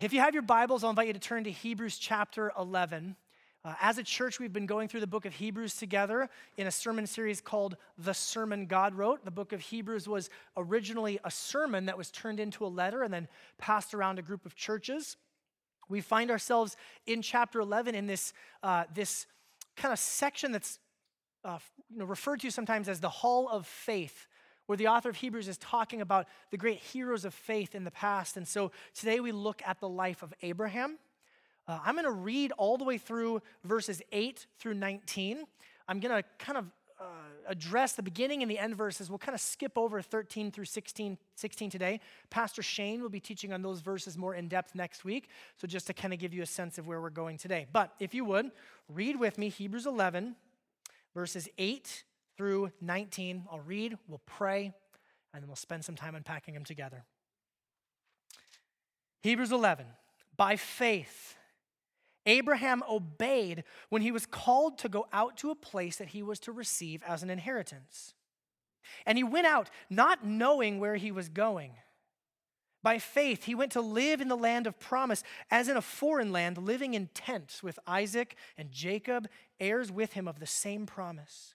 If you have your Bibles, I'll invite you to turn to Hebrews chapter 11. Uh, as a church, we've been going through the book of Hebrews together in a sermon series called The Sermon God Wrote. The book of Hebrews was originally a sermon that was turned into a letter and then passed around a group of churches. We find ourselves in chapter 11 in this, uh, this kind of section that's uh, you know, referred to sometimes as the Hall of Faith where the author of Hebrews is talking about the great heroes of faith in the past. And so today we look at the life of Abraham. Uh, I'm going to read all the way through verses 8 through 19. I'm going to kind of uh, address the beginning and the end verses. We'll kind of skip over 13 through 16, 16 today. Pastor Shane will be teaching on those verses more in depth next week. So, just to kind of give you a sense of where we're going today. But if you would, read with me Hebrews 11, verses 8 through 19. I'll read, we'll pray, and then we'll spend some time unpacking them together. Hebrews 11. By faith, Abraham obeyed when he was called to go out to a place that he was to receive as an inheritance. And he went out not knowing where he was going. By faith, he went to live in the land of promise, as in a foreign land, living in tents with Isaac and Jacob, heirs with him of the same promise.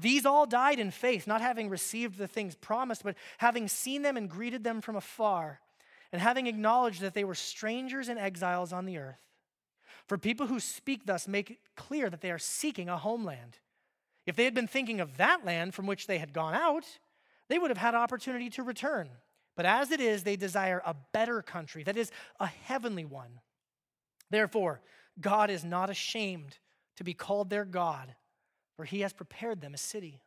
These all died in faith, not having received the things promised, but having seen them and greeted them from afar, and having acknowledged that they were strangers and exiles on the earth. For people who speak thus make it clear that they are seeking a homeland. If they had been thinking of that land from which they had gone out, they would have had opportunity to return. But as it is, they desire a better country, that is, a heavenly one. Therefore, God is not ashamed to be called their God for he has prepared them a city.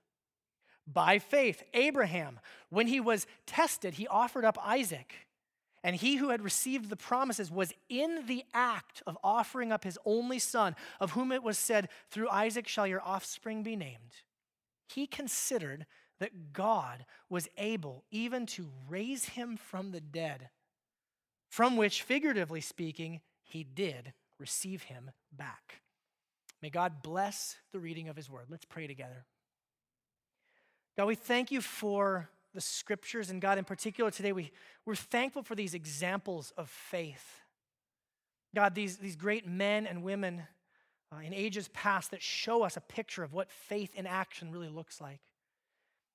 By faith, Abraham, when he was tested, he offered up Isaac. And he who had received the promises was in the act of offering up his only son, of whom it was said, Through Isaac shall your offspring be named. He considered that God was able even to raise him from the dead, from which, figuratively speaking, he did receive him back. May God bless the reading of his word. Let's pray together. God, we thank you for the scriptures, and God, in particular today, we, we're thankful for these examples of faith. God, these, these great men and women uh, in ages past that show us a picture of what faith in action really looks like.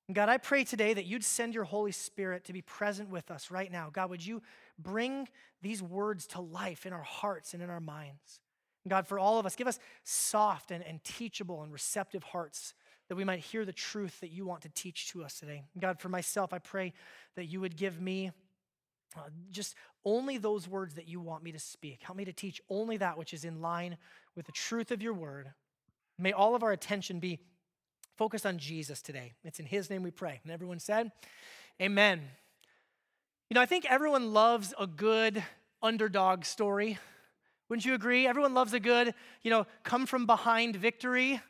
And God, I pray today that you'd send your Holy Spirit to be present with us right now. God, would you bring these words to life in our hearts and in our minds? God, for all of us, give us soft and, and teachable and receptive hearts that we might hear the truth that you want to teach to us today. God, for myself, I pray that you would give me uh, just only those words that you want me to speak. Help me to teach only that which is in line with the truth of your word. May all of our attention be focused on Jesus today. It's in his name we pray. And everyone said, Amen. You know, I think everyone loves a good underdog story. Wouldn't you agree? Everyone loves a good, you know, come from behind victory.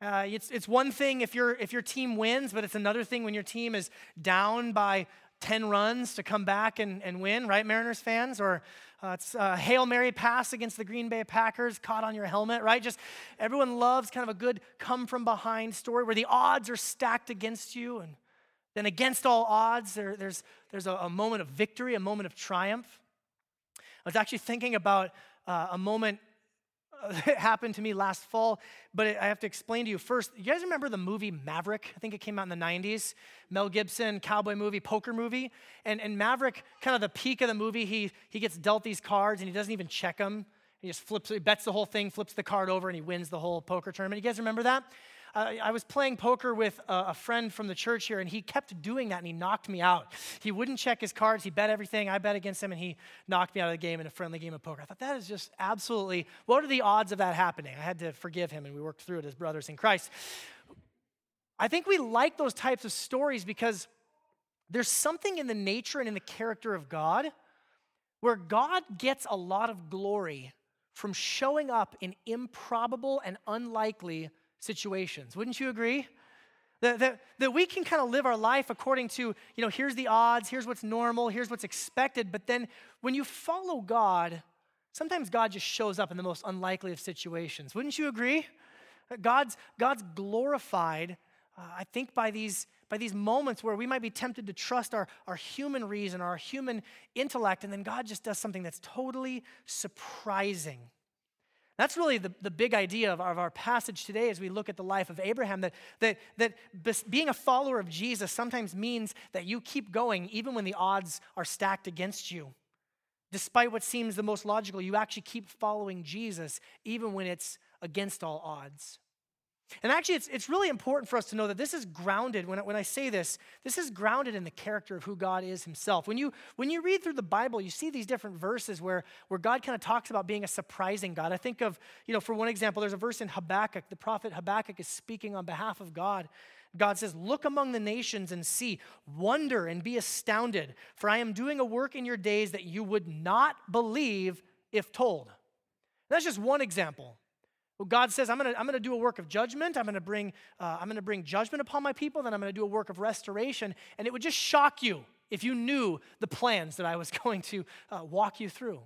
Uh, it's, it's one thing if, your if your team wins, but it's another thing when your team is down by 10 runs to come back and, and win, right, Mariners fans? Or uh, it's a Hail Mary pass against the Green Bay Packers caught on your helmet, right? Just everyone loves kind of a good come from behind story where the odds are stacked against you. And then against all odds, there, there's, there's a, a moment of victory, a moment of triumph. I was actually thinking about uh, a moment uh, that happened to me last fall, but I have to explain to you first. You guys remember the movie Maverick? I think it came out in the 90s. Mel Gibson, cowboy movie, poker movie. And, and Maverick, kind of the peak of the movie, he, he gets dealt these cards and he doesn't even check them. He just flips, he bets the whole thing, flips the card over, and he wins the whole poker tournament. You guys remember that? Uh, I was playing poker with a, a, friend from the church here, and he kept doing that, and he knocked me out. He wouldn't check his cards. He bet everything. I bet against him, and he knocked me out of the game in a friendly game of poker. I thought that is just absolutely. What are the odds of that happening? I had to forgive him, and we worked through it as brothers in Christ. I think we like those types of stories because there's something in the nature and in the character of God where God gets a lot of glory from showing up in improbable and unlikely situations. Wouldn't you agree? That, that, that we can kind of live our life according to, you know, here's the odds, here's what's normal, here's what's expected. But then when you follow God, sometimes God just shows up in the most unlikely of situations. Wouldn't you agree? God's, God's glorified, uh, I think, by these, by these moments where we might be tempted to trust our, our human reason, our human intellect, and then God just does something that's totally surprising. That's really the, the big idea of our, of our passage today as we look at the life of Abraham that, that, that being a follower of Jesus sometimes means that you keep going even when the odds are stacked against you. Despite what seems the most logical, you actually keep following Jesus even when it's against all odds. And actually, it's, it's really important for us to know that this is grounded, when I, when I say this, this is grounded in the character of who God is himself. When you, when you read through the Bible, you see these different verses where, where God kind of talks about being a surprising God. I think of, you know, for one example, there's a verse in Habakkuk. The prophet Habakkuk is speaking on behalf of God. God says, Look among the nations and see, wonder and be astounded, for I am doing a work in your days that you would not believe if told. That's just one example. Well, God says, I'm going to I'm to do a work of judgment. I'm going to bring uh, to bring judgment upon my people. Then I'm going to do a work of restoration. And it would just shock you if you knew the plans that I was going to uh, walk you through.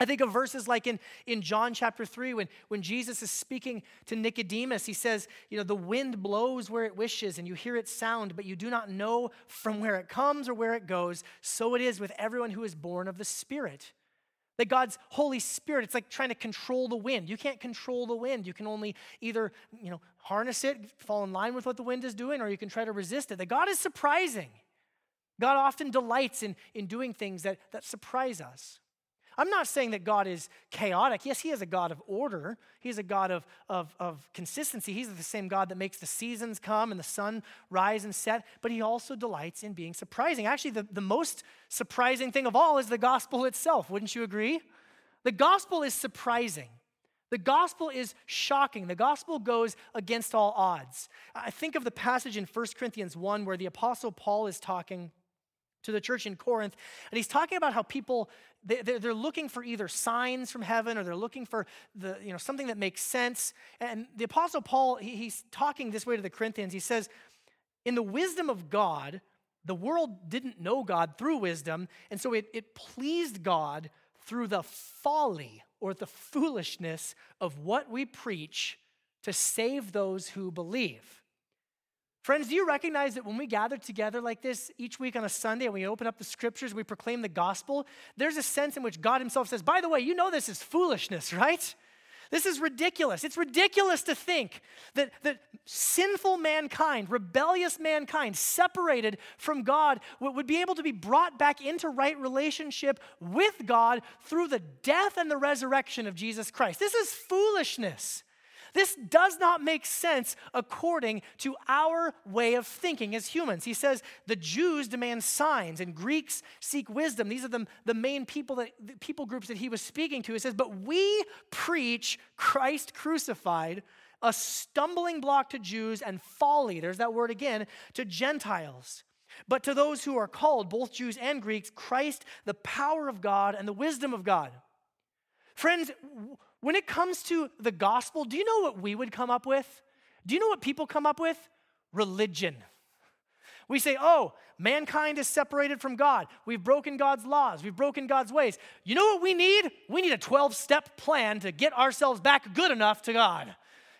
I think of verses like in, in John chapter 3 when, when Jesus is speaking to Nicodemus. He says, You know, the wind blows where it wishes and you hear its sound, but you do not know from where it comes or where it goes. So it is with everyone who is born of the Spirit. That God's Holy Spirit, it's like trying to control the wind. You can't control the wind. You can only either, you know, harness it, fall in line with what the wind is doing, or you can try to resist it. That God is surprising. God often delights in, in doing things that, that surprise us. I'm not saying that God is chaotic. Yes, He is a God of order, He's a God of, of, of consistency. He's the same God that makes the seasons come and the sun rise and set, but He also delights in being surprising. Actually, the, the most surprising thing of all is the gospel itself. Wouldn't you agree? The gospel is surprising. The gospel is shocking. The gospel goes against all odds. I think of the passage in 1 Corinthians 1 where the apostle Paul is talking to the church in Corinth. And he's talking about how people, they're looking for either signs from heaven or they're looking for the, you know, something that makes sense. And the Apostle Paul, he's talking this way to the Corinthians. He says, In the wisdom of God, the world didn't know God through wisdom, and so it, it pleased God through the folly or the foolishness of what we preach to save those who believe. Friends, do you recognize that when we gather together like this each week on a Sunday and we open up the scriptures, we proclaim the gospel, there's a sense in which God Himself says, by the way, you know this is foolishness, right? This is ridiculous. It's ridiculous to think that, that sinful mankind, rebellious mankind, separated from God, would be able to be brought back into right relationship with God through the death and the resurrection of Jesus Christ. This is foolishness. This does not make sense according to our way of thinking as humans. He says the Jews demand signs and Greeks seek wisdom. These are the, the main people that the people groups that he was speaking to. He says, but we preach Christ crucified, a stumbling block to Jews and folly, there's that word again, to Gentiles. But to those who are called, both Jews and Greeks, Christ, the power of God and the wisdom of God. Friends, when it comes to the gospel, do you know what we would come up with? Do you know what people come up with? Religion. We say, oh, mankind is separated from God. We've broken God's laws. We've broken God's ways. You know what we need? We need a 12 step plan to get ourselves back good enough to God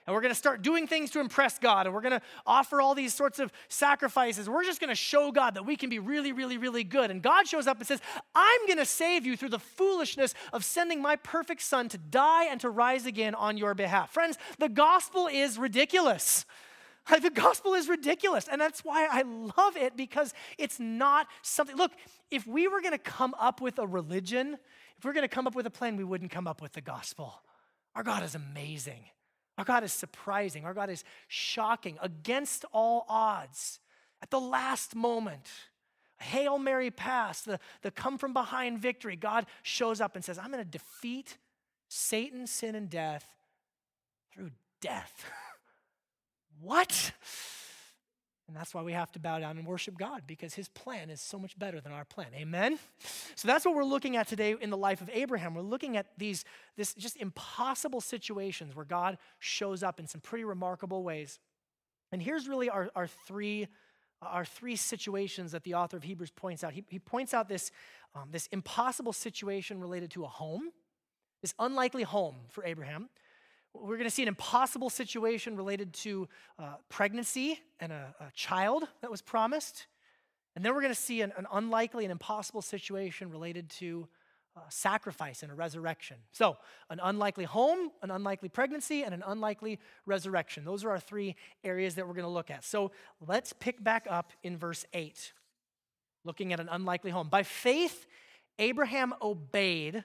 and we're going to start doing things to impress God, and we're going to offer all these sorts of sacrifices. We're just going to show God that we can be really, really, really good. And God shows up and says, I'm going to save you through the foolishness of sending my perfect son to die and to rise again on your behalf. Friends, the gospel is ridiculous. The gospel is ridiculous. And that's why I love it because it's not something. Look, if we were going to come up with a religion, if we are going to come up with a plan, we wouldn't come up with the gospel. Our God is amazing. Our God is surprising. Our God is shocking against all odds. At the last moment, Hail Mary pass, the, the come from behind victory, God shows up and says, I'm going to defeat Satan, sin, and death through death. what? And that's why we have to bow down and worship God because his plan is so much better than our plan. Amen? So that's what we're looking at today in the life of Abraham. We're looking at these this just impossible situations where God shows up in some pretty remarkable ways. And here's really our, our three our three situations that the author of Hebrews points out. He, he points out this, um, this impossible situation related to a home, this unlikely home for Abraham. We're going to see an impossible situation related to uh, pregnancy and a, a, child that was promised. And then we're going to see an, an unlikely and impossible situation related to uh, sacrifice and a resurrection. So, an unlikely home, an unlikely pregnancy, and an unlikely resurrection. Those are our three areas that we're going to look at. So, let's pick back up in verse 8, looking at an unlikely home. By faith, Abraham obeyed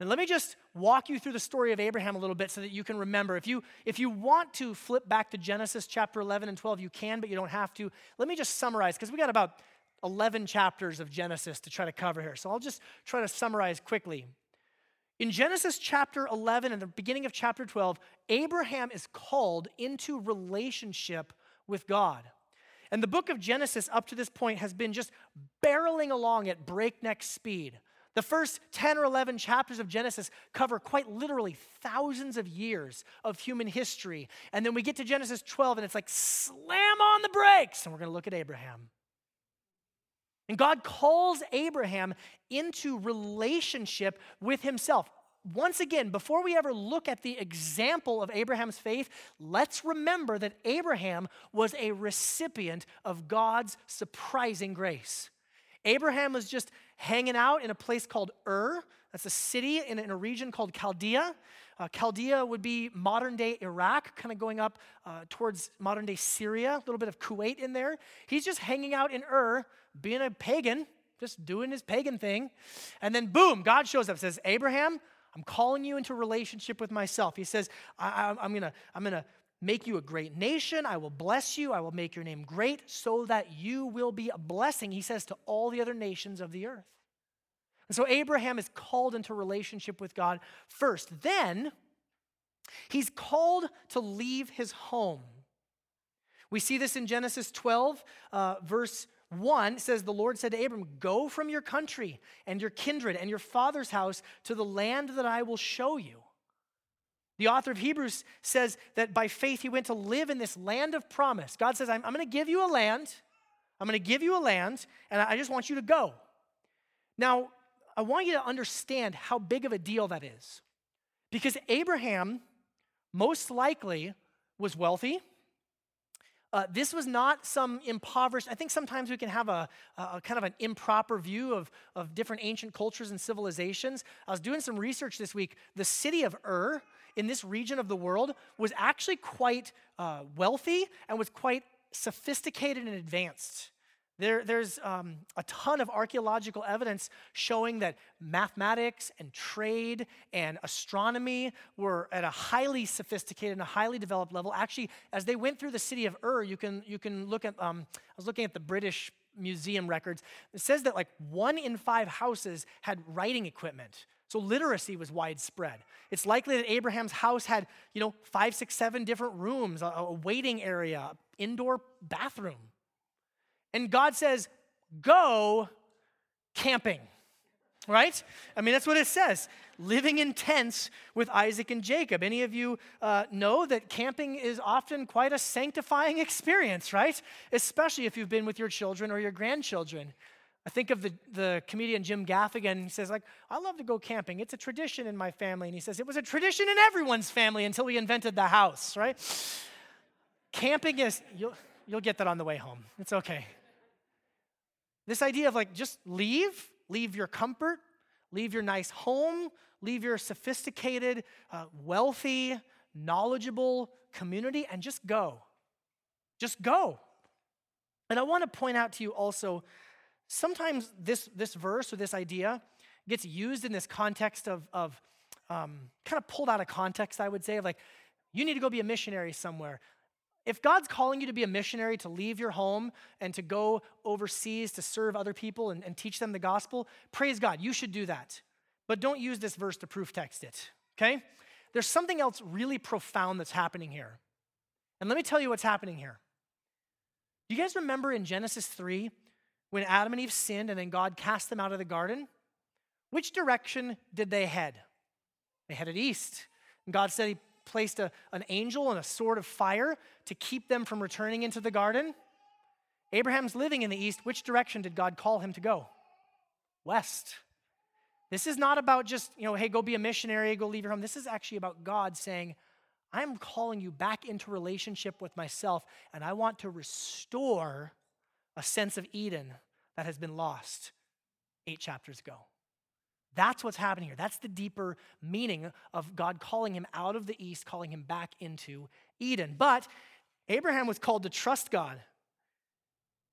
And let me just walk you through the story of Abraham a little bit so that you can remember. If you, if you want to flip back to Genesis chapter 11 and 12, you can, but you don't have to. Let me just summarize, because we got about 11 chapters of Genesis to try to cover here. So I'll just try to summarize quickly. In Genesis chapter 11 and the beginning of chapter 12, Abraham is called into relationship with God. And the book of Genesis up to this point has been just barreling along at breakneck speed. The first 10 or 11 chapters of Genesis cover quite literally thousands of years of human history. And then we get to Genesis 12 and it's like, slam on the brakes. And we're going to look at Abraham. And God calls Abraham into relationship with himself. Once again, before we ever look at the example of Abraham's faith, let's remember that Abraham was a recipient of God's surprising grace. Abraham was just hanging out in a place called Ur. That's a city in, in a region called Chaldea. Uh, Chaldea would be modern day Iraq, kind of going up uh, towards modern day Syria, a little bit of Kuwait in there. He's just hanging out in Ur, being a pagan, just doing his pagan thing. And then, boom, God shows up, says, Abraham, I'm calling you into relationship with myself. He says, I, am to I'm to make you a great nation. I will bless you. I will make your name great so that you will be a blessing, he says, to all the other nations of the earth. And so Abraham is called into relationship with God first. Then he's called to leave his home. We see this in Genesis 12, uh, verse 1 says, The Lord said to Abram, Go from your country and your kindred and your father's house to the land that I will show you. The author of Hebrews says that by faith he went to live in this land of promise. God says, I'm, I'm going to give you a land. I'm going to give you a land, and I just want you to go. Now, I want you to understand how big of a deal that is. Because Abraham most likely was wealthy. Uh, this was not some impoverished, I think sometimes we can have a, a, kind of an improper view of, of different ancient cultures and civilizations. I was doing some research this week. The city of Ur in this region of the world was actually quite uh, wealthy and was quite sophisticated and advanced. There, there's um, a ton of archaeological evidence showing that mathematics and trade and astronomy were at a highly sophisticated and a highly developed level. Actually, as they went through the city of Ur, you can, you can look at, um, I was looking at the British Museum records. It says that like one in five houses had writing equipment. So literacy was widespread. It's likely that Abraham's house had, you know, five, six, seven different rooms, a, a waiting area, indoor bathroom. And God says, go camping, right? I mean, that's what it says living in tents with Isaac and Jacob. Any of you uh, know that camping is often quite a sanctifying experience, right? Especially if you've been with your children or your grandchildren. I think of the, the comedian Jim Gaffigan. He says, like, I love to go camping. It's a tradition in my family. And he says, it was a tradition in everyone's family until we invented the house, right? Camping is, you'll, you'll get that on the way home. It's okay. This idea of like just leave, leave your comfort, leave your nice home, leave your sophisticated, uh, wealthy, knowledgeable community, and just go. Just go. And I want to point out to you also sometimes this, this verse or this idea gets used in this context of, of um, kind of pulled out of context, I would say, of like, you need to go be a missionary somewhere. If God's calling you to be a missionary, to leave your home and to go overseas to serve other people and, and teach them the gospel, praise God, you should do that. But don't use this verse to proof text it, okay? There's something else really profound that's happening here. And let me tell you what's happening here. Do you guys remember in Genesis 3 when Adam and Eve sinned and then God cast them out of the garden? Which direction did they head? They headed east. And God said He placed a, an angel and a sword of fire to keep them from returning into the garden. Abraham's living in the east. Which direction did God call him to go? West. This is not about just, you know, hey, go be a missionary, go leave your home. This is actually about God saying, I'm calling you back into relationship with myself, and I want to restore a sense of Eden that has been lost eight chapters ago. That's what's happening here. That's the deeper meaning of God calling him out of the east, calling him back into Eden. But Abraham was called to trust God.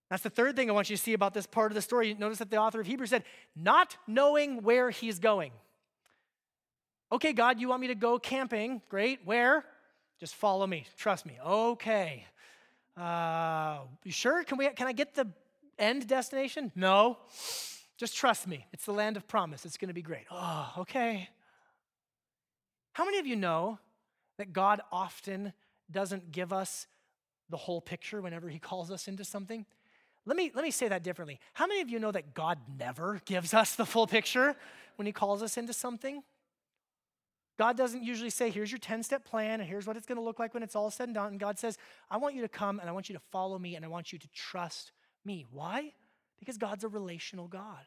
That's the third thing I want you to see about this part of the story. Notice that the author of Hebrews said, not knowing where he's going. Okay, God, you want me to go camping? Great. Where? Just follow me. Trust me. Okay. Uh, you sure? Can we? Can I get the end destination? No. Just trust me. It's the land of promise. It's going to be great. Oh, okay. How many of you know that God often doesn't give us the whole picture whenever he calls us into something? Let me, let me say that differently. How many of you know that God never gives us the full picture when he calls us into something? God doesn't usually say, here's your 10 step plan, and here's what it's going to look like when it's all said and done. And God says, I want you to come and I want you to follow me and I want you to trust me. Why? Because God's a relational God.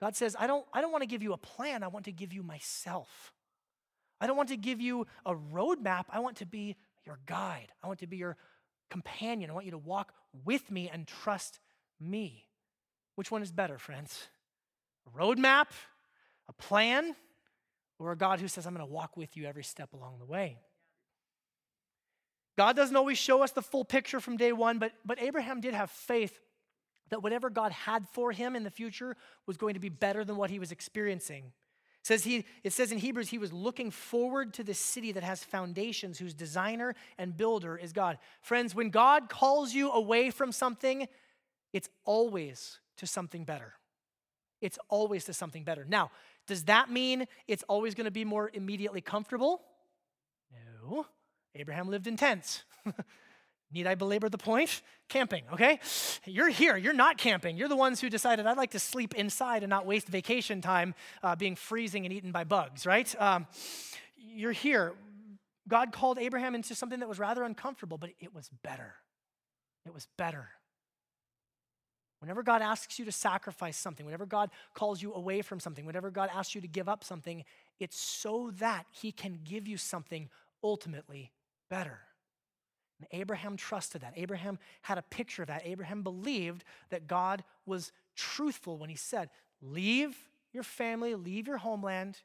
God says, I don't, I don't want to give you a plan, I want to give you myself. I don't want to give you a roadmap, I want to be your guide. I want to be your companion. I want you to walk with me and trust me. Which one is better, friends? A roadmap, a plan, or a God who says, I'm going to walk with you every step along the way? God doesn't always show us the full picture from day one, but, but Abraham did have faith that whatever God had for him in the future was going to be better than what he was experiencing. It says, he, it says in Hebrews, he was looking forward to the city that has foundations, whose designer and builder is God. Friends, when God calls you away from something, it's always to something better. It's always to something better. Now, does that mean it's always going to be more immediately comfortable? No. Abraham lived in tents. Need I belabor the point? Camping, okay? You're here. You're not camping. You're the ones who decided I'd like to sleep inside and not waste vacation time uh, being freezing and eaten by bugs, right? Um, you're here. God called Abraham into something that was rather uncomfortable, but it was better. It was better. Whenever God asks you to sacrifice something, whenever God calls you away from something, whenever God asks you to give up something, it's so that He can give you something ultimately better. And Abraham trusted that. Abraham had a picture of that. Abraham believed that God was truthful when he said, Leave your family, leave your homeland,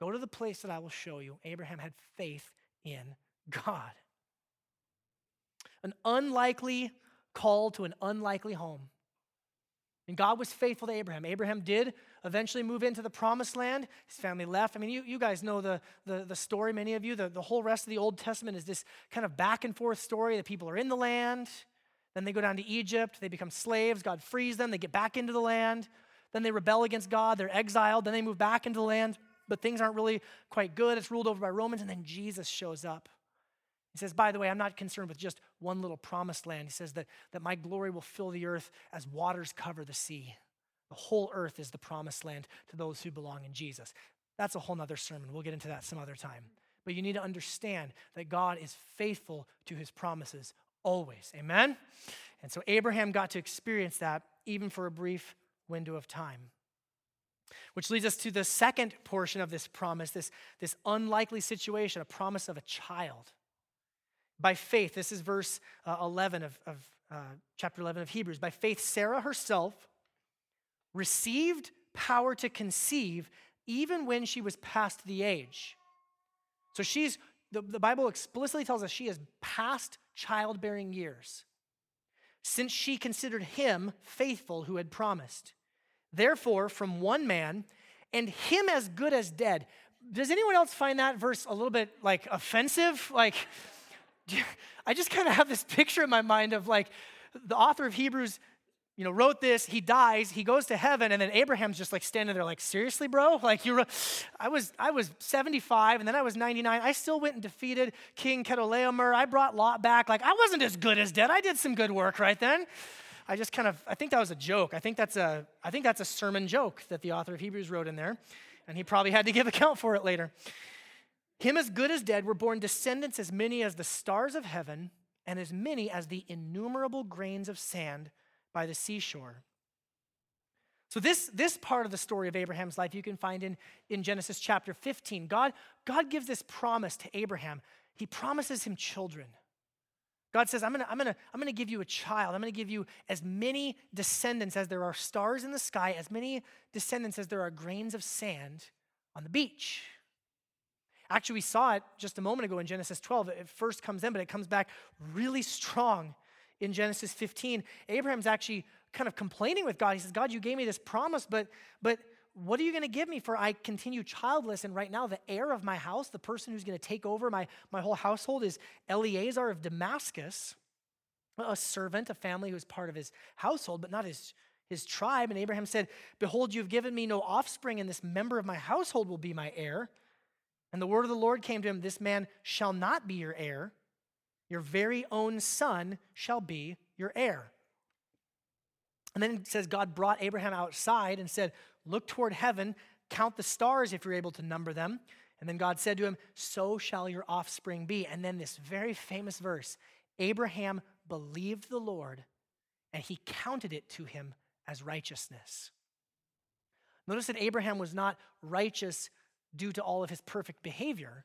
go to the place that I will show you. Abraham had faith in God. An unlikely call to an unlikely home. And God was faithful to Abraham. Abraham did eventually move into the promised land. His family left. I mean, you, you guys know the, the, the story, many of you. The, the whole rest of the Old Testament is this kind of back and forth story. The people are in the land, then they go down to Egypt, they become slaves. God frees them, they get back into the land. Then they rebel against God, they're exiled, then they move back into the land, but things aren't really quite good. It's ruled over by Romans, and then Jesus shows up. He says, By the way, I'm not concerned with just one little promised land. He says that, that my glory will fill the earth as waters cover the sea. The whole earth is the promised land to those who belong in Jesus. That's a whole nother sermon. We'll get into that some other time. But you need to understand that God is faithful to his promises always. Amen? And so Abraham got to experience that even for a brief window of time. Which leads us to the second portion of this promise, this, this unlikely situation, a promise of a child. By faith, this is verse uh, 11 of, of uh, chapter 11 of Hebrews. By faith, Sarah herself received power to conceive even when she was past the age. So she's, the, the Bible explicitly tells us she is past childbearing years. since she considered him faithful who had promised. Therefore, from one man, and him as good as dead. Does anyone else find that verse a little bit like offensive? Like, I just kind of have this picture in my mind of like the author of Hebrews you know, wrote this, he dies, he goes to heaven, and then Abraham's just like standing there, like, seriously, bro? Like you I was I was 75 and then I was 99. I still went and defeated King Chedorlaomer. I brought Lot back. Like, I wasn't as good as dead. I did some good work right then. I just kind of I think that was a joke. I think that's a I think that's a sermon joke that the author of Hebrews wrote in there. And he probably had to give account for it later. Him as good as dead were born descendants as many as the stars of heaven and as many as the innumerable grains of sand by the seashore. So this, this part of the story of Abraham's life you can find in, in Genesis chapter 15. God, God gives this promise to Abraham. He promises him children. God says, I'm gonna, I'm, gonna, I'm gonna give you a child. I'm gonna give you as many descendants as there are stars in the sky, as many descendants as there are grains of sand on the beach. Actually, we saw it just a moment ago in Genesis 12. It first comes in, but it comes back really strong in Genesis 15, Abraham's actually kind of complaining with God. He says, God, you gave me this promise, but, but what are you going to give me for I continue childless? And right now, the heir of my house, the person who's going to take over my, my whole household, is Eleazar of Damascus, a servant, a family who is part of his household, but not his, his tribe. And Abraham said, Behold, you've given me no offspring, and this member of my household will be my heir. And the word of the Lord came to him This man shall not be your heir your very own son shall be your heir. And then it says God brought Abraham outside and said, Look toward heaven, count the stars if you're able to number them. And then God said to him, So shall your offspring be. And then this very famous verse Abraham believed the Lord, and he counted it to him as righteousness. Notice that Abraham was not righteous due to all of his perfect behavior.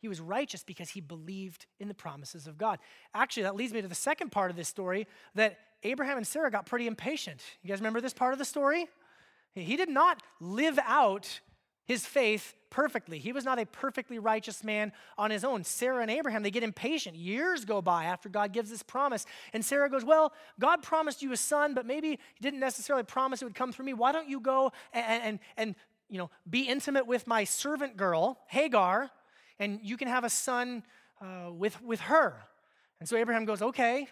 He was righteous because he believed in the promises of God. Actually, that leads me to the second part of this story that Abraham and Sarah got pretty impatient. You guys remember this part of the story? He did not live out his faith perfectly. He was not a perfectly righteous man on his own. Sarah and Abraham, they get impatient. Years go by after God gives this promise. And Sarah goes, Well, God promised you a son, but maybe he didn't necessarily promise it would come through me. Why don't you go and, and, and you know, be intimate with my servant girl, Hagar, and you can have a son uh, with, with her. And so Abraham goes, okay.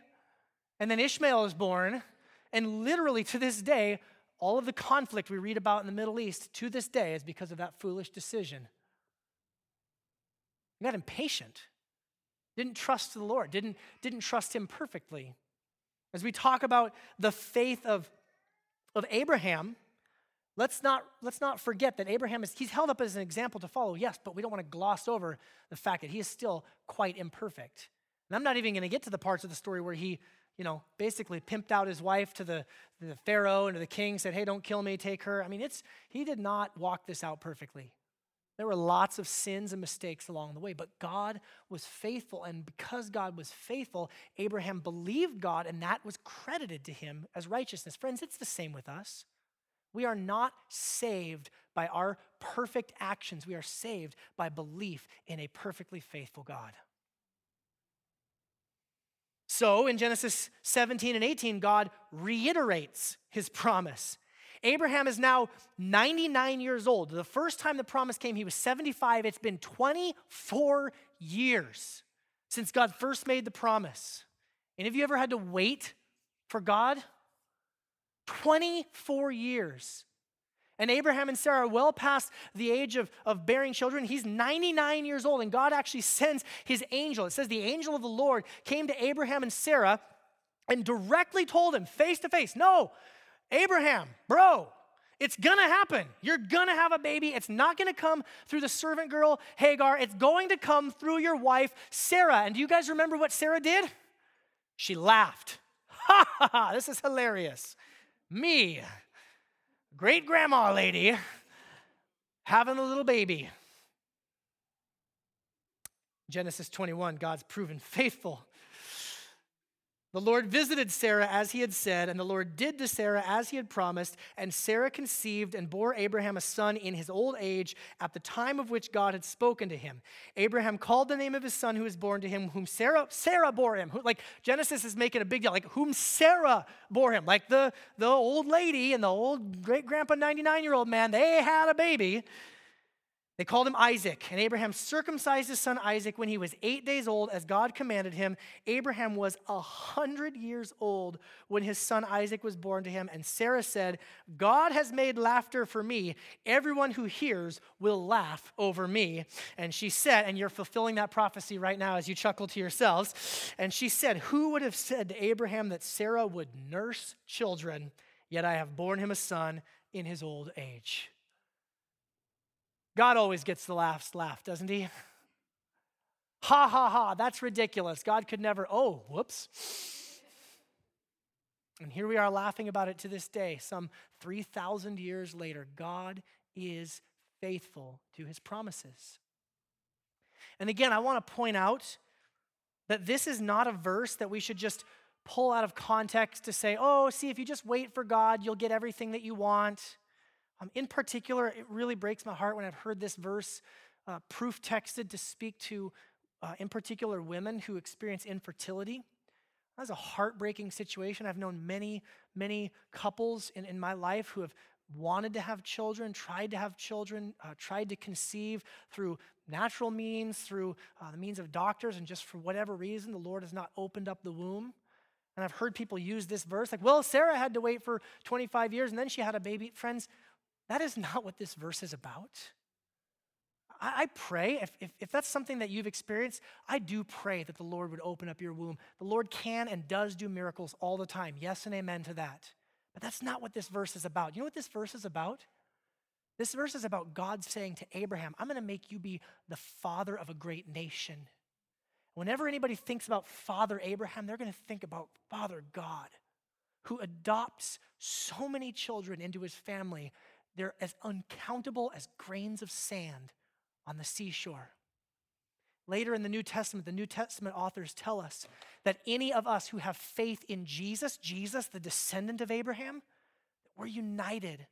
And then Ishmael is born. And literally to this day, all of the conflict we read about in the Middle East to this day is because of that foolish decision. He got impatient, didn't trust the Lord, didn't, didn't trust him perfectly. As we talk about the faith of, of Abraham, Let's not, let's not forget that Abraham is, he's held up as an example to follow, yes, but we don't want to gloss over the fact that he is still quite imperfect. And I'm not even going to get to the parts of the story where he, you know, basically pimped out his wife to the, the Pharaoh and to the king, said, hey, don't kill me, take her. I mean, it's, he did not walk this out perfectly. There were lots of sins and mistakes along the way, but God was faithful. And because God was faithful, Abraham believed God, and that was credited to him as righteousness. Friends, it's the same with us. We are not saved by our perfect actions. We are saved by belief in a perfectly faithful God. So in Genesis 17 and 18, God reiterates his promise. Abraham is now 99 years old. The first time the promise came, he was 75. It's been 24 years since God first made the promise. And have you ever had to wait for God? 24 years. And Abraham and Sarah are well past the age of, of bearing children. He's 99 years old, and God actually sends his angel. It says the angel of the Lord came to Abraham and Sarah and directly told him face to face, No, Abraham, bro, it's gonna happen. You're gonna have a baby. It's not gonna come through the servant girl, Hagar. It's going to come through your wife, Sarah. And do you guys remember what Sarah did? She laughed. Ha ha ha, this is hilarious. Me, great grandma lady, having a little baby. Genesis 21, God's proven faithful. The Lord visited Sarah as he had said, and the Lord did to Sarah as he had promised. And Sarah conceived and bore Abraham a son in his old age at the time of which God had spoken to him. Abraham called the name of his son who was born to him, whom Sarah, Sarah bore him. Who, like Genesis is making a big deal, like whom Sarah bore him. Like the, the old lady and the old great grandpa 99 year old man, they had a baby. They called him Isaac, and Abraham circumcised his son Isaac when he was eight days old, as God commanded him. Abraham was a hundred years old when his son Isaac was born to him, and Sarah said, God has made laughter for me. Everyone who hears will laugh over me. And she said, and you're fulfilling that prophecy right now as you chuckle to yourselves. And she said, Who would have said to Abraham that Sarah would nurse children? Yet I have borne him a son in his old age. God always gets the last laugh, doesn't he? Ha ha ha, that's ridiculous. God could never, oh, whoops. And here we are laughing about it to this day, some 3,000 years later. God is faithful to his promises. And again, I want to point out that this is not a verse that we should just pull out of context to say, oh, see, if you just wait for God, you'll get everything that you want. Um, in particular, it really breaks my heart when I've heard this verse uh, proof texted to speak to, uh, in particular, women who experience infertility. That's a heartbreaking situation. I've known many, many couples in, in my life who have wanted to have children, tried to have children, uh, tried to conceive through natural means, through uh, the means of doctors, and just for whatever reason, the Lord has not opened up the womb. And I've heard people use this verse like, well, Sarah had to wait for 25 years and then she had a baby. Friends, that is not what this verse is about. I, I pray, if, if, if that's something that you've experienced, I do pray that the Lord would open up your womb. The Lord can and does do miracles all the time. Yes and amen to that. But that's not what this verse is about. You know what this verse is about? This verse is about God saying to Abraham, I'm going to make you be the father of a great nation. Whenever anybody thinks about Father Abraham, they're going to think about Father God, who adopts so many children into his family they're as uncountable as grains of sand on the seashore. Later in the New Testament, the New Testament authors tell us that any of us who have faith in Jesus, Jesus, the descendant of Abraham, we're united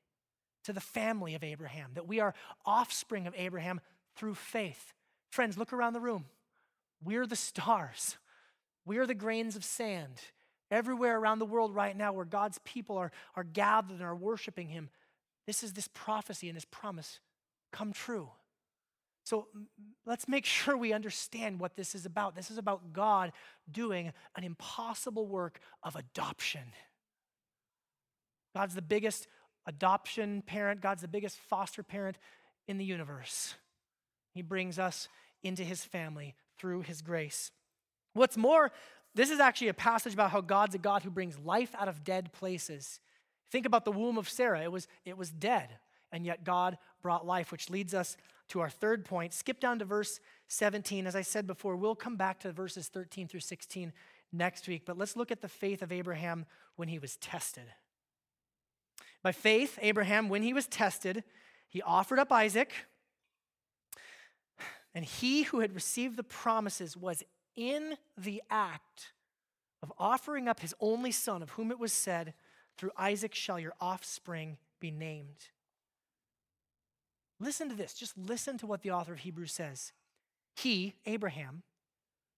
to the family of Abraham, that we are offspring of Abraham through faith. Friends, look around the room. We're the stars, we're the grains of sand. Everywhere around the world right now, where God's people are, are gathered and are worshiping Him, this is this prophecy and this promise come true. So let's make sure we understand what this is about. This is about God doing an impossible work of adoption. God's the biggest adoption parent, God's the biggest foster parent in the universe. He brings us into his family through his grace. What's more, this is actually a passage about how God's a God who brings life out of dead places. Think about the womb of Sarah. It was, it was dead, and yet God brought life, which leads us to our third point. Skip down to verse 17. As I said before, we'll come back to verses 13 through 16 next week, but let's look at the faith of Abraham when he was tested. By faith, Abraham, when he was tested, he offered up Isaac, and he who had received the promises was in the act of offering up his only son, of whom it was said, through Isaac shall your offspring be named. Listen to this. Just listen to what the author of Hebrews says. He, Abraham,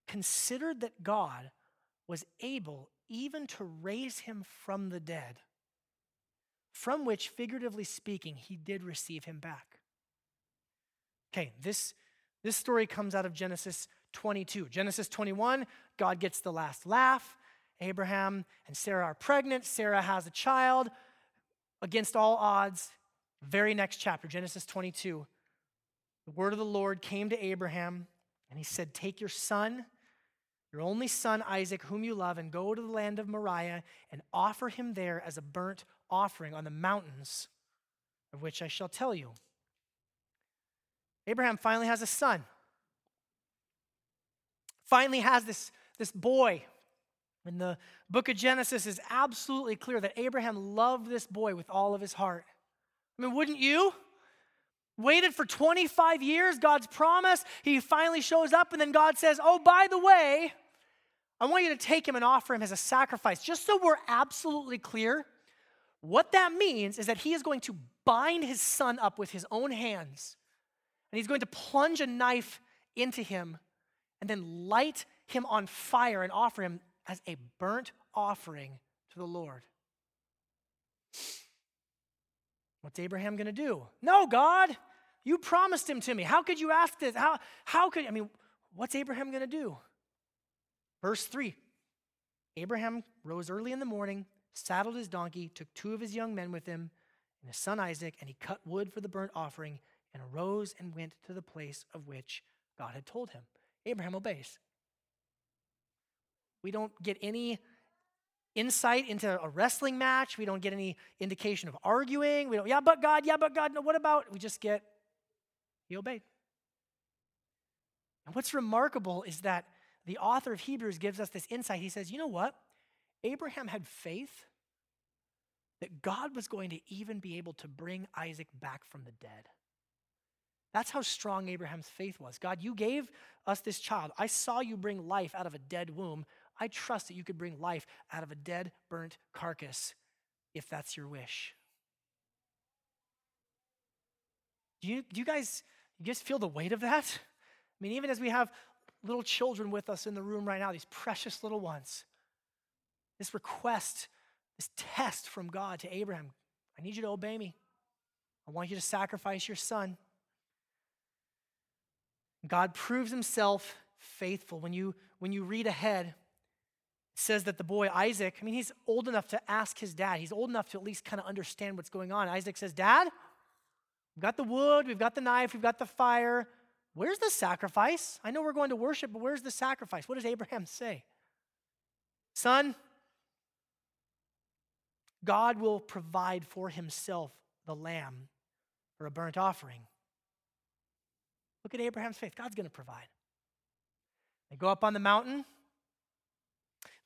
considered that God was able even to raise him from the dead, from which, figuratively speaking, he did receive him back. Okay, this, this story comes out of Genesis 22. Genesis 21, God gets the last laugh. Abraham and Sarah are pregnant. Sarah has a child. Against all odds, very next chapter, Genesis 22, the word of the Lord came to Abraham, and he said, Take your son, your only son Isaac, whom you love, and go to the land of Moriah and offer him there as a burnt offering on the mountains of which I shall tell you. Abraham finally has a son. Finally has this, this boy and the book of Genesis is absolutely clear that Abraham loved this boy with all of his heart. I mean, wouldn't you? Waited for 25 years, God's promise. He finally shows up, and then God says, Oh, by the way, I want you to take him and offer him as a sacrifice. Just so we're absolutely clear, what that means is that he is going to bind his son up with his own hands, and he's going to plunge a knife into him and then light him on fire and offer him as a burnt offering to the Lord. What's Abraham going to do? No, God, you promised him to me. How could you ask this? How, how could, I mean, what's Abraham going to do? Verse 3 Abraham rose early in the morning, saddled his donkey, took two of his young men with him, and his son Isaac, and he cut wood for the burnt offering, and arose and went to the place of which God had told him. Abraham obeys. We don't get any insight into a wrestling match. We don't get any indication of arguing. We don't, yeah, but God, yeah, but God. No, what about? We just get, he obeyed. And what's remarkable is that the author of Hebrews gives us this insight. He says, you know what? Abraham had faith that God was going to even be able to bring Isaac back from the dead. That's how strong Abraham's faith was. God, you gave us this child. I saw you bring life out of a dead womb. I trust that you could bring life out of a dead, burnt carcass if that's your wish. Do you, do you guys you guys feel the weight of that? I mean, even as we have little children with us in the room right now, these precious little ones, this request, this test from God to Abraham I need you to obey me. I want you to sacrifice your son. God proves himself faithful. When you, when you read ahead, says that the boy Isaac, I mean, he's old enough to ask his dad. He's old enough to at least kind of understand what's going on. Isaac says, Dad, we've got the wood, we've got the knife, we've got the fire. Where's the sacrifice? I know we're going to worship, but where's the sacrifice? What does Abraham say? Son, God will provide for himself the lamb for a burnt offering. Look at Abraham's faith. God's going to provide. They go up on the mountain.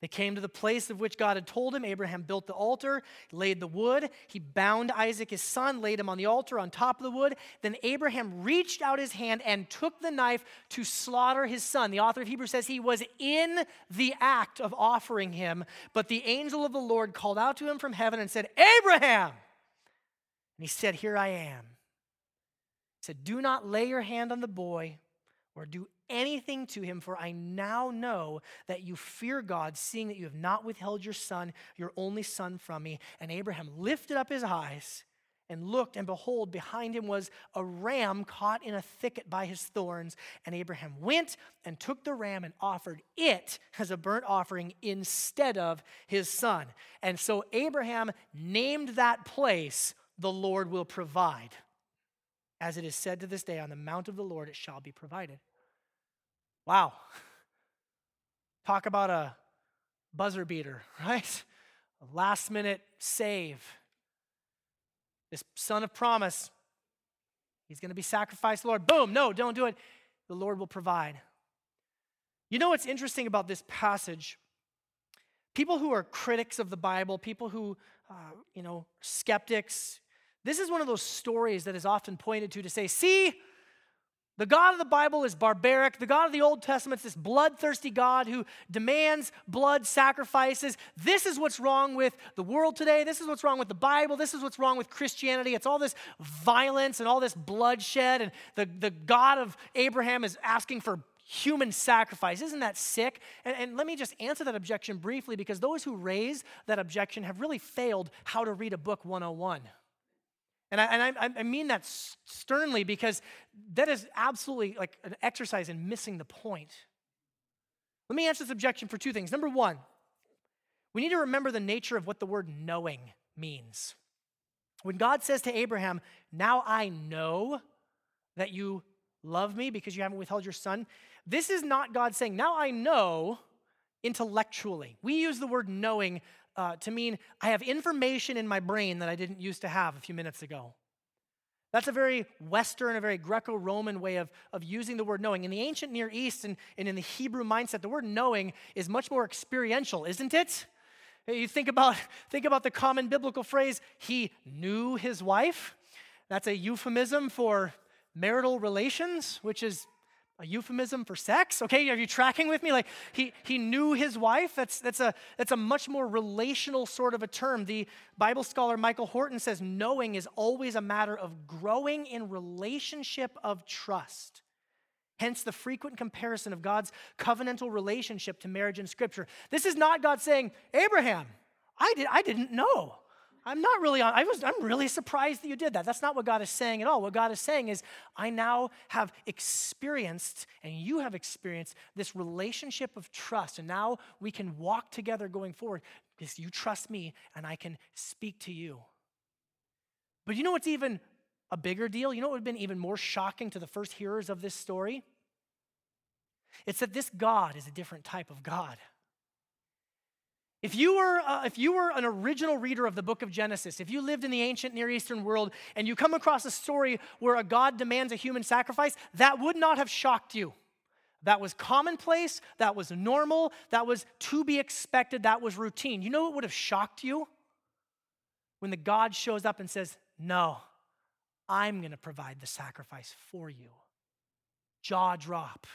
They came to the place of which God had told him. Abraham built the altar, laid the wood. He bound Isaac, his son, laid him on the altar on top of the wood. Then Abraham reached out his hand and took the knife to slaughter his son. The author of Hebrews says he was in the act of offering him, but the angel of the Lord called out to him from heaven and said, Abraham! And he said, Here I am. He said, Do not lay your hand on the boy or do anything to him, for I now know that you fear God, seeing that you have not withheld your son, your only son, from me. And Abraham lifted up his eyes and looked, and behold, behind him was a ram caught in a thicket by his thorns. And Abraham went and took the ram and offered it as a burnt offering instead of his son. And so Abraham named that place, The Lord Will Provide. As it is said to this day, on the mount of the Lord it shall be provided. Wow. Talk about a buzzer beater, right? A last minute save. This son of promise, he's going to be sacrificed, Lord. Boom, no, don't do it. The Lord will provide. You know what's interesting about this passage? People who are critics of the Bible, people who, uh, you know, skeptics, this is one of those stories that is often pointed to to say, see, the God of the Bible is barbaric. The God of the Old Testament is this bloodthirsty God who demands blood sacrifices. This is what's wrong with the world today. This is what's wrong with the Bible. This is what's wrong with Christianity. It's all this violence and all this bloodshed. And the, the God of Abraham is asking for human sacrifice. Isn't that sick? And, and, let me just answer that objection briefly because those who raise that objection have really failed how to read a book 101. And I, and I, I mean that sternly because that is absolutely like an exercise in missing the point. Let me answer this objection for two things. Number one, we need to remember the nature of what the word knowing means. When God says to Abraham, Now I know that you love me because you haven't withheld your son, this is not God saying, Now I know intellectually. We use the word knowing uh, to mean I have information in my brain that I didn't used to have a few minutes ago. That's a very Western, a very Greco Roman way of, of using the word knowing. In the ancient Near East and, and in the Hebrew mindset, the word knowing is much more experiential, isn't it? You think about, think about the common biblical phrase, he knew his wife. That's a euphemism for marital relations, which is a euphemism for sex. Okay, are you tracking with me? Like he he knew his wife. That's that's a that's a much more relational sort of a term. The Bible scholar Michael Horton says knowing is always a matter of growing in relationship of trust. Hence the frequent comparison of God's covenantal relationship to marriage in Scripture. This is not God saying, Abraham, I, did, I didn't know. I'm not really on, I was, I'm really surprised that you did that. That's not what God is saying at all. What God is saying is, I now have experienced, and you have experienced, this relationship of trust. And now we can walk together going forward because you trust me and I can speak to you. But you know what's even a bigger deal? You know what would have been even more shocking to the first hearers of this story? It's that this God is a different type of God. If you, were, uh, if you were an original reader of the book of Genesis, if you lived in the ancient Near Eastern world and you come across a story where a God demands a human sacrifice, that would not have shocked you. That was commonplace, that was normal, that was to be expected, that was routine. You know what would have shocked you? When the God shows up and says, No, I'm going to provide the sacrifice for you. Jaw drop.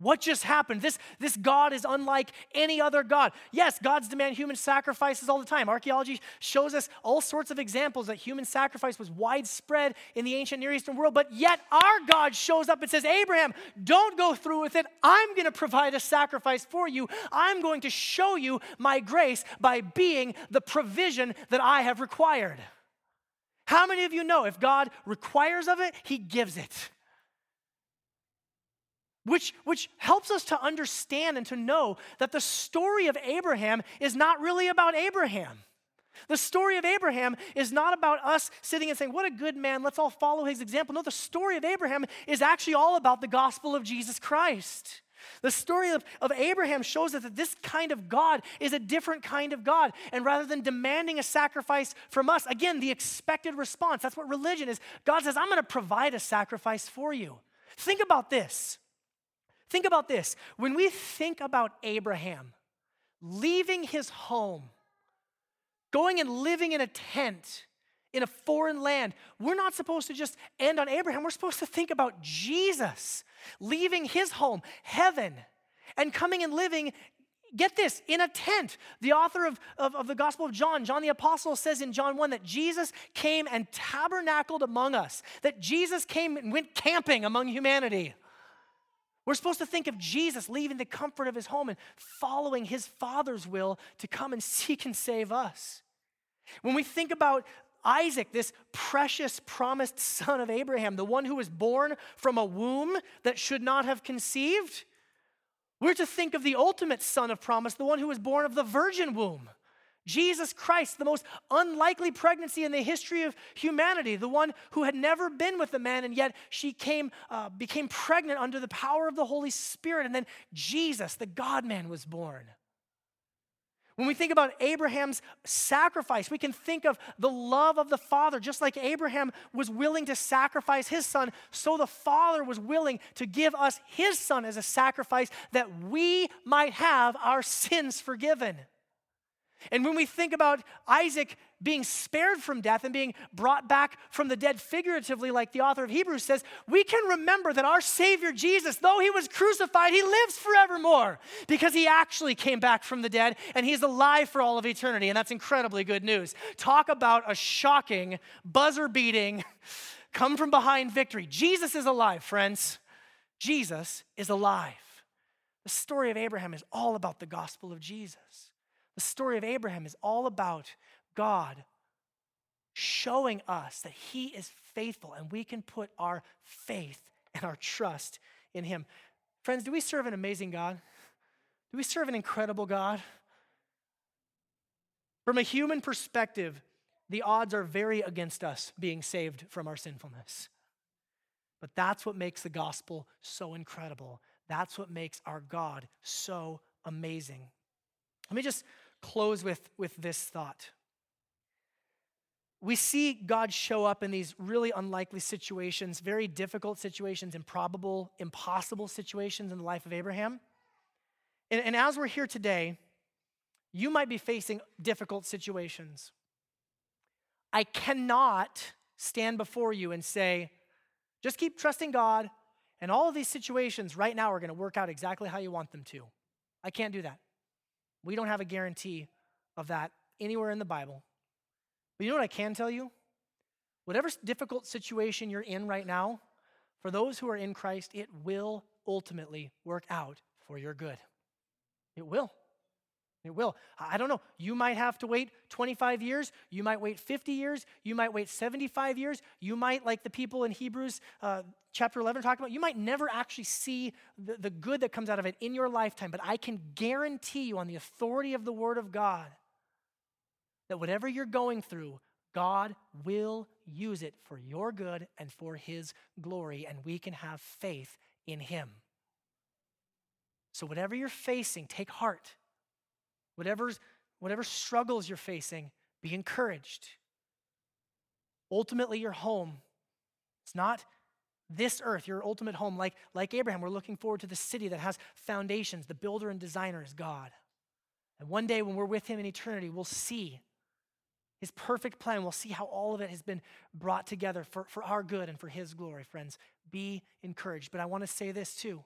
What just happened? This, this God is unlike any other God. Yes, gods demand human sacrifices all the time. Archaeology shows us all sorts of examples that human sacrifice was widespread in the ancient Near Eastern world, but yet our God shows up and says, Abraham, don't go through with it. I'm going to provide a sacrifice for you. I'm going to show you my grace by being the provision that I have required. How many of you know if God requires of it, He gives it? Which, which helps us to understand and to know that the story of Abraham is not really about Abraham. The story of Abraham is not about us sitting and saying, What a good man, let's all follow his example. No, the story of Abraham is actually all about the gospel of Jesus Christ. The story of, of Abraham shows us that this kind of God is a different kind of God. And rather than demanding a sacrifice from us, again, the expected response that's what religion is. God says, I'm going to provide a sacrifice for you. Think about this. Think about this. When we think about Abraham leaving his home, going and living in a tent in a foreign land, we're not supposed to just end on Abraham. We're supposed to think about Jesus leaving his home, heaven, and coming and living get this, in a tent. The author of, of, of, the Gospel of John, John the Apostle, says in John 1 that Jesus came and tabernacled among us, that Jesus came and went camping among humanity. We're supposed to think of Jesus leaving the comfort of his home and following his Father's will to come and seek and save us. When we think about Isaac, this precious promised son of Abraham, the one who was born from a womb that should not have conceived, we're to think of the ultimate son of promise, the one who was born of the virgin womb. Jesus Christ, the most unlikely pregnancy in the history of humanity, the one who had never been with a man, and yet she came, uh, became pregnant under the power of the Holy Spirit. And then Jesus, the God man, was born. When we think about Abraham's sacrifice, we can think of the love of the Father. Just like Abraham was willing to sacrifice his son, so the Father was willing to give us his son as a sacrifice that we might have our sins forgiven. And when we think about Isaac being spared from death and being brought back from the dead figuratively, like the author of Hebrews says, we can remember that our Savior Jesus, though he was crucified, he lives forevermore because he actually came back from the dead and he's alive for all of eternity. And that's incredibly good news. Talk about a shocking, buzzer beating, come from behind victory. Jesus is alive, friends. Jesus is alive. The story of Abraham is all about the gospel of Jesus. The story of Abraham is all about God showing us that he is faithful and we can put our faith and our trust in him. Friends, do we serve an amazing God? Do we serve an incredible God? From a human perspective, the odds are very against us being saved from our sinfulness. But that's what makes the gospel so incredible. That's what makes our God so amazing. Let me just close with, with this thought. We see God show up in these really unlikely situations, very difficult situations, improbable, impossible situations in the life of Abraham. And, and as we're here today, you might be facing difficult situations. I cannot stand before you and say, just keep trusting God And all of these situations right now are going to work out exactly how you want them to. I can't do that. We don't have a guarantee of that anywhere in the Bible. But you know what I can tell you? Whatever difficult situation you're in right now, for those who are in Christ, it will ultimately work out for your good. It will. It will. I don't know. You might have to wait 25 years. You might wait 50 years. You might wait 75 years. You might, like the people in Hebrews uh, chapter 11 talking about, you might never actually see the, the good that comes out of it in your lifetime. But I can guarantee you, on the authority of the Word of God, that whatever you're going through, God will use it for your good and for His glory, and we can have faith in Him. So, whatever you're facing, take heart. Whatever's, whatever struggles you're facing, be encouraged. Ultimately, your home, it's not this earth, your ultimate home. Like, like Abraham, we're looking forward to the city that has foundations. The builder and designer is God. And one day when we're with him in eternity, we'll see his perfect plan. We'll see how all of it has been brought together for, for our good and for his glory, friends. Be encouraged. But I want to say this too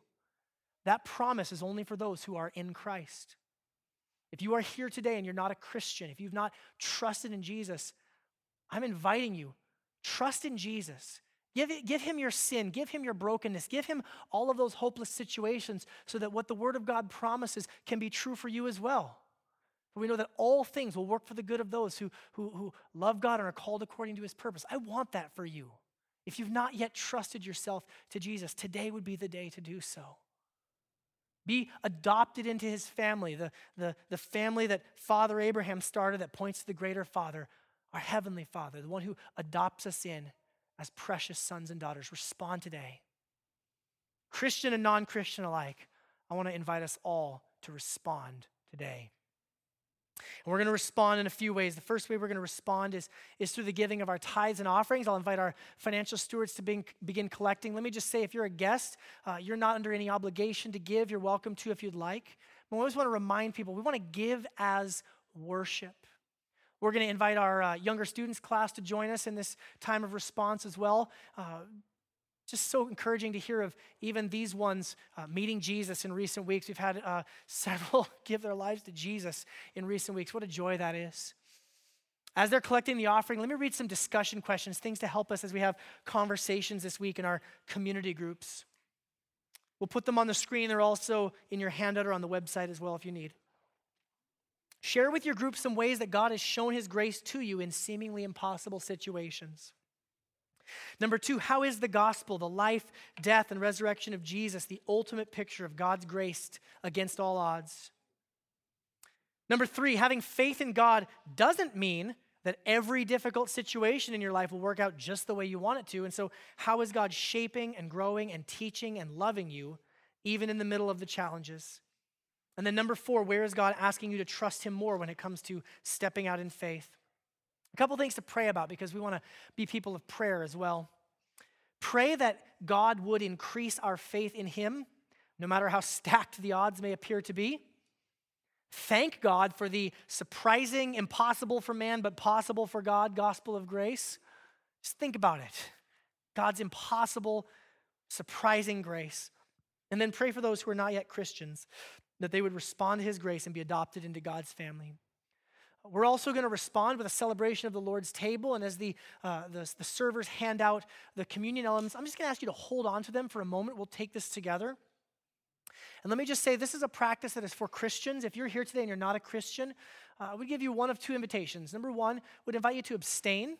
that promise is only for those who are in Christ. If you are here today and you're not a Christian, if you've not trusted in Jesus, I'm inviting you, trust in Jesus. Give, it, give him your sin, give him your brokenness, give him all of those hopeless situations so that what the Word of God promises can be true for you as well. For we know that all things will work for the good of those who, who, who love God and are called according to his purpose. I want that for you. If you've not yet trusted yourself to Jesus, today would be the day to do so. Be adopted into his family, the, the, the family that Father Abraham started that points to the greater Father, our Heavenly Father, the one who adopts us in as precious sons and daughters. Respond today. Christian and non Christian alike, I want to invite us all to respond today. And we're going to respond in a few ways. The first way we're going to respond is, is through the giving of our tithes and offerings. I'll invite our financial stewards to begin, collecting. Let me just say if you're a guest, uh, you're not under any obligation to give. You're welcome to if you'd like. But we always want to remind people we want to give as worship. We're going to invite our uh, younger students class to join us in this time of response as well. Uh, just so encouraging to hear of even these ones uh, meeting Jesus in recent weeks. We've had uh, several give their lives to Jesus in recent weeks. What a joy that is. As they're collecting the offering, let me read some discussion questions, things to help us as we have conversations this week in our community groups. We'll put them on the screen. They're also in your handout or on the website as well if you need. Share with your group some ways that God has shown his grace to you in seemingly impossible situations. Number two, how is the gospel, the life, death, and resurrection of Jesus, the ultimate picture of God's grace against all odds? Number three, having faith in God doesn't mean that every difficult situation in your life will work out just the way you want it to. And so, how is God shaping and growing and teaching and loving you, even in the middle of the challenges? And then, number four, where is God asking you to trust Him more when it comes to stepping out in faith? A couple things to pray about because we want to be people of prayer as well. Pray that God would increase our faith in Him, no matter how stacked the odds may appear to be. Thank God for the surprising, impossible for man, but possible for God gospel of grace. Just think about it God's impossible, surprising grace. And then pray for those who are not yet Christians that they would respond to His grace and be adopted into God's family. We're also going to respond with a celebration of the Lord's table. And as the, uh, the, the servers hand out the communion elements, I'm just going to ask you to hold on to them for a moment. We'll take this together. And let me just say, this is a practice that is for Christians. If you're here today and you're not a Christian, uh, I would give you one of two invitations. Number one, would invite you to abstain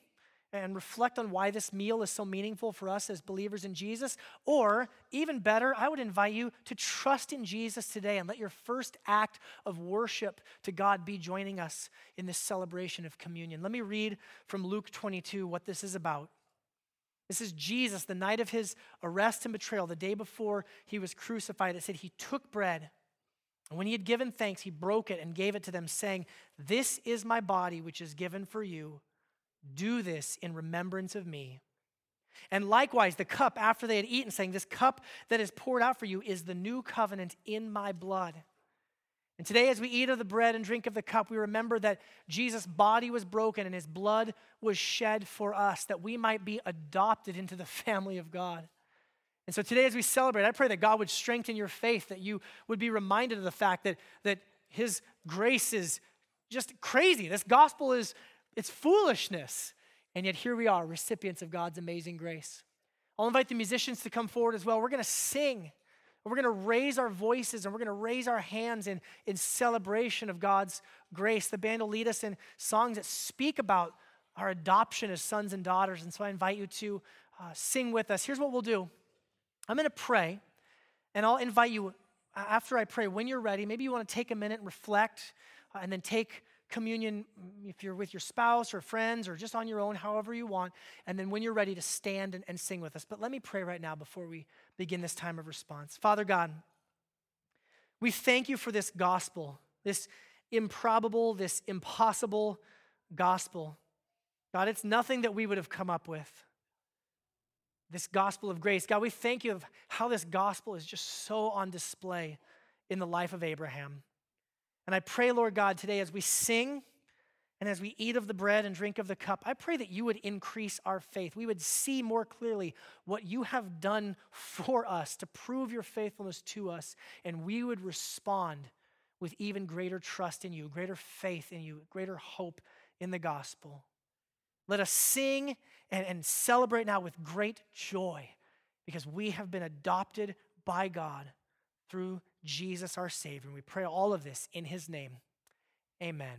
and reflect on why this meal is so meaningful for us as believers in Jesus. Or, even better, I would invite you to trust in Jesus today and let your first act of worship to God be joining us in this celebration of communion. Let me read from Luke 22 what this is about. This is Jesus, the night of his arrest and betrayal, the day before he was crucified. It said he took bread. And when he had given thanks, he broke it and gave it to them, saying, This is my body, which is given for you. Do this in remembrance of me. And likewise, the cup after they had eaten, saying, This cup that is poured out for you is the new covenant in my blood. And today, as we eat of the bread and drink of the cup, we remember that Jesus' body was broken and his blood was shed for us, that we might be adopted into the family of God. And so today, as we celebrate, I pray that God would strengthen your faith, that you would be reminded of the fact that, that His grace is just crazy. This gospel is it's foolishness. And yet here we are, recipients of God's amazing grace. I'll invite the musicians to come forward as well. We're going to sing. We're going to raise our voices and we're going to raise our hands in, in celebration of God's grace. The band will lead us in songs that speak about our adoption as sons and daughters. And so I invite you to uh, sing with us. Here's what we'll do I'm going to pray, and I'll invite you after I pray, when you're ready, maybe you want to take a minute and reflect uh, and then take communion mm, if you're with your spouse or friends or just on your own, however you want. And then when you're ready to stand and, and sing with us. But let me pray right now before we begin this time of response. Father God, we thank you for this gospel, this improbable, this impossible gospel. God, it's nothing that we would have come up with. This gospel of grace. God, we thank you of how this gospel is just so on display in the life of Abraham. And I pray, Lord God, today as we sing and as we eat of the bread and drink of the cup, I pray that you would increase our faith. We would see more clearly what you have done for us to prove your faithfulness to us, and we would respond with even greater trust in you, greater faith in you, greater hope in the gospel. Let us sing and, and celebrate now with great joy because we have been adopted by God through Jesus our Savior. And we pray all of this in his name. Amen.